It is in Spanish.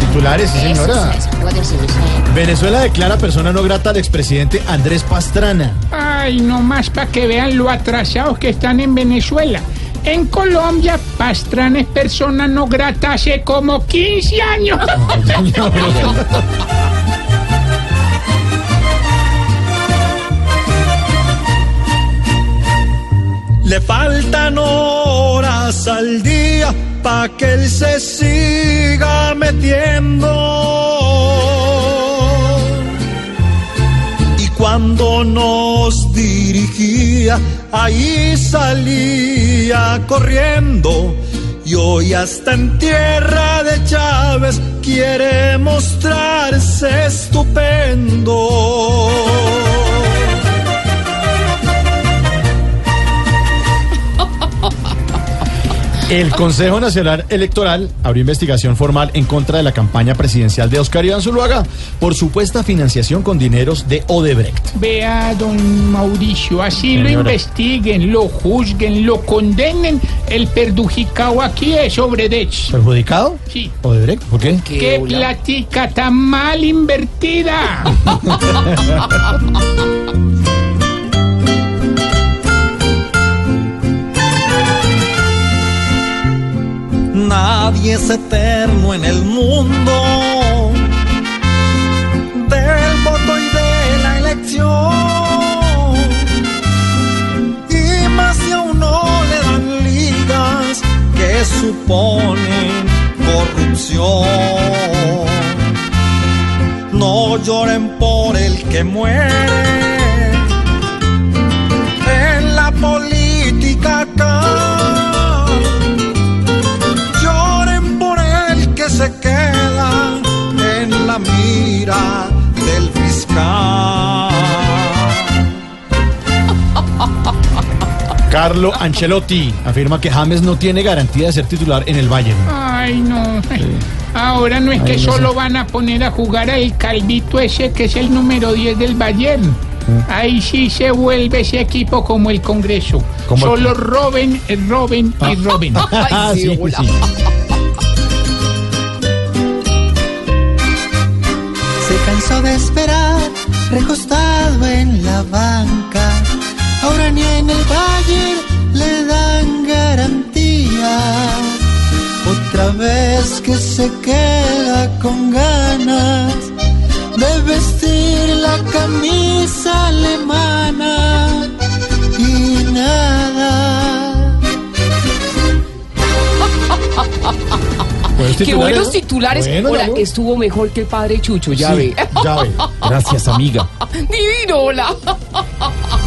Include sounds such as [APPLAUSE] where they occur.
Titulares, sí, señora. Venezuela declara persona no grata al expresidente Andrés Pastrana. Ay, no más para que vean lo atrasados que están en Venezuela. En Colombia, Pastrana es persona no grata hace como 15 años. [LAUGHS] [LAUGHS] Le faltan horas al día pa' que él se siga Y cuando nos dirigía, ahí salía corriendo. Y hoy hasta en tierra de Chávez quiere mostrarse estupendo. El Consejo Nacional Electoral abrió investigación formal en contra de la campaña presidencial de Oscar Iván Zuluaga por supuesta financiación con dineros de Odebrecht. Vea, don Mauricio, así lo investiguen, lo juzguen, lo condenen. El perjudicado aquí es Obredech. ¿Perjudicado? Sí. ¿Odebrecht? ¿Por qué? ¡Qué platica tan mal invertida! [LAUGHS] Nadie es eterno en el mundo del voto y de la elección. Y más si a uno le dan ligas que suponen corrupción. No lloren por el que muere Carlo Ancelotti afirma que James no tiene garantía de ser titular en el Bayern. Ay, no. Ahora no es que Ay, no solo sé. van a poner a jugar al calvito ese que es el número 10 del Bayern. Mm. Ahí sí se vuelve ese equipo como el Congreso. Como el- Solo roben, eh, roben y roben. [LAUGHS] Ah, sí, sí. Se cansó de esperar, recostado en la banca. Ahora ni en el Bayern le dan garantía. Otra vez que se queda con ganas de vestir la camisa alemana y nada. [LAUGHS] Qué buenos ¿no? titulares. Bueno, Hola, estuvo mejor que el padre Chucho, ya Sí, ve. ya ve. Gracias, amiga. [LAUGHS] Divino, hola. [LAUGHS]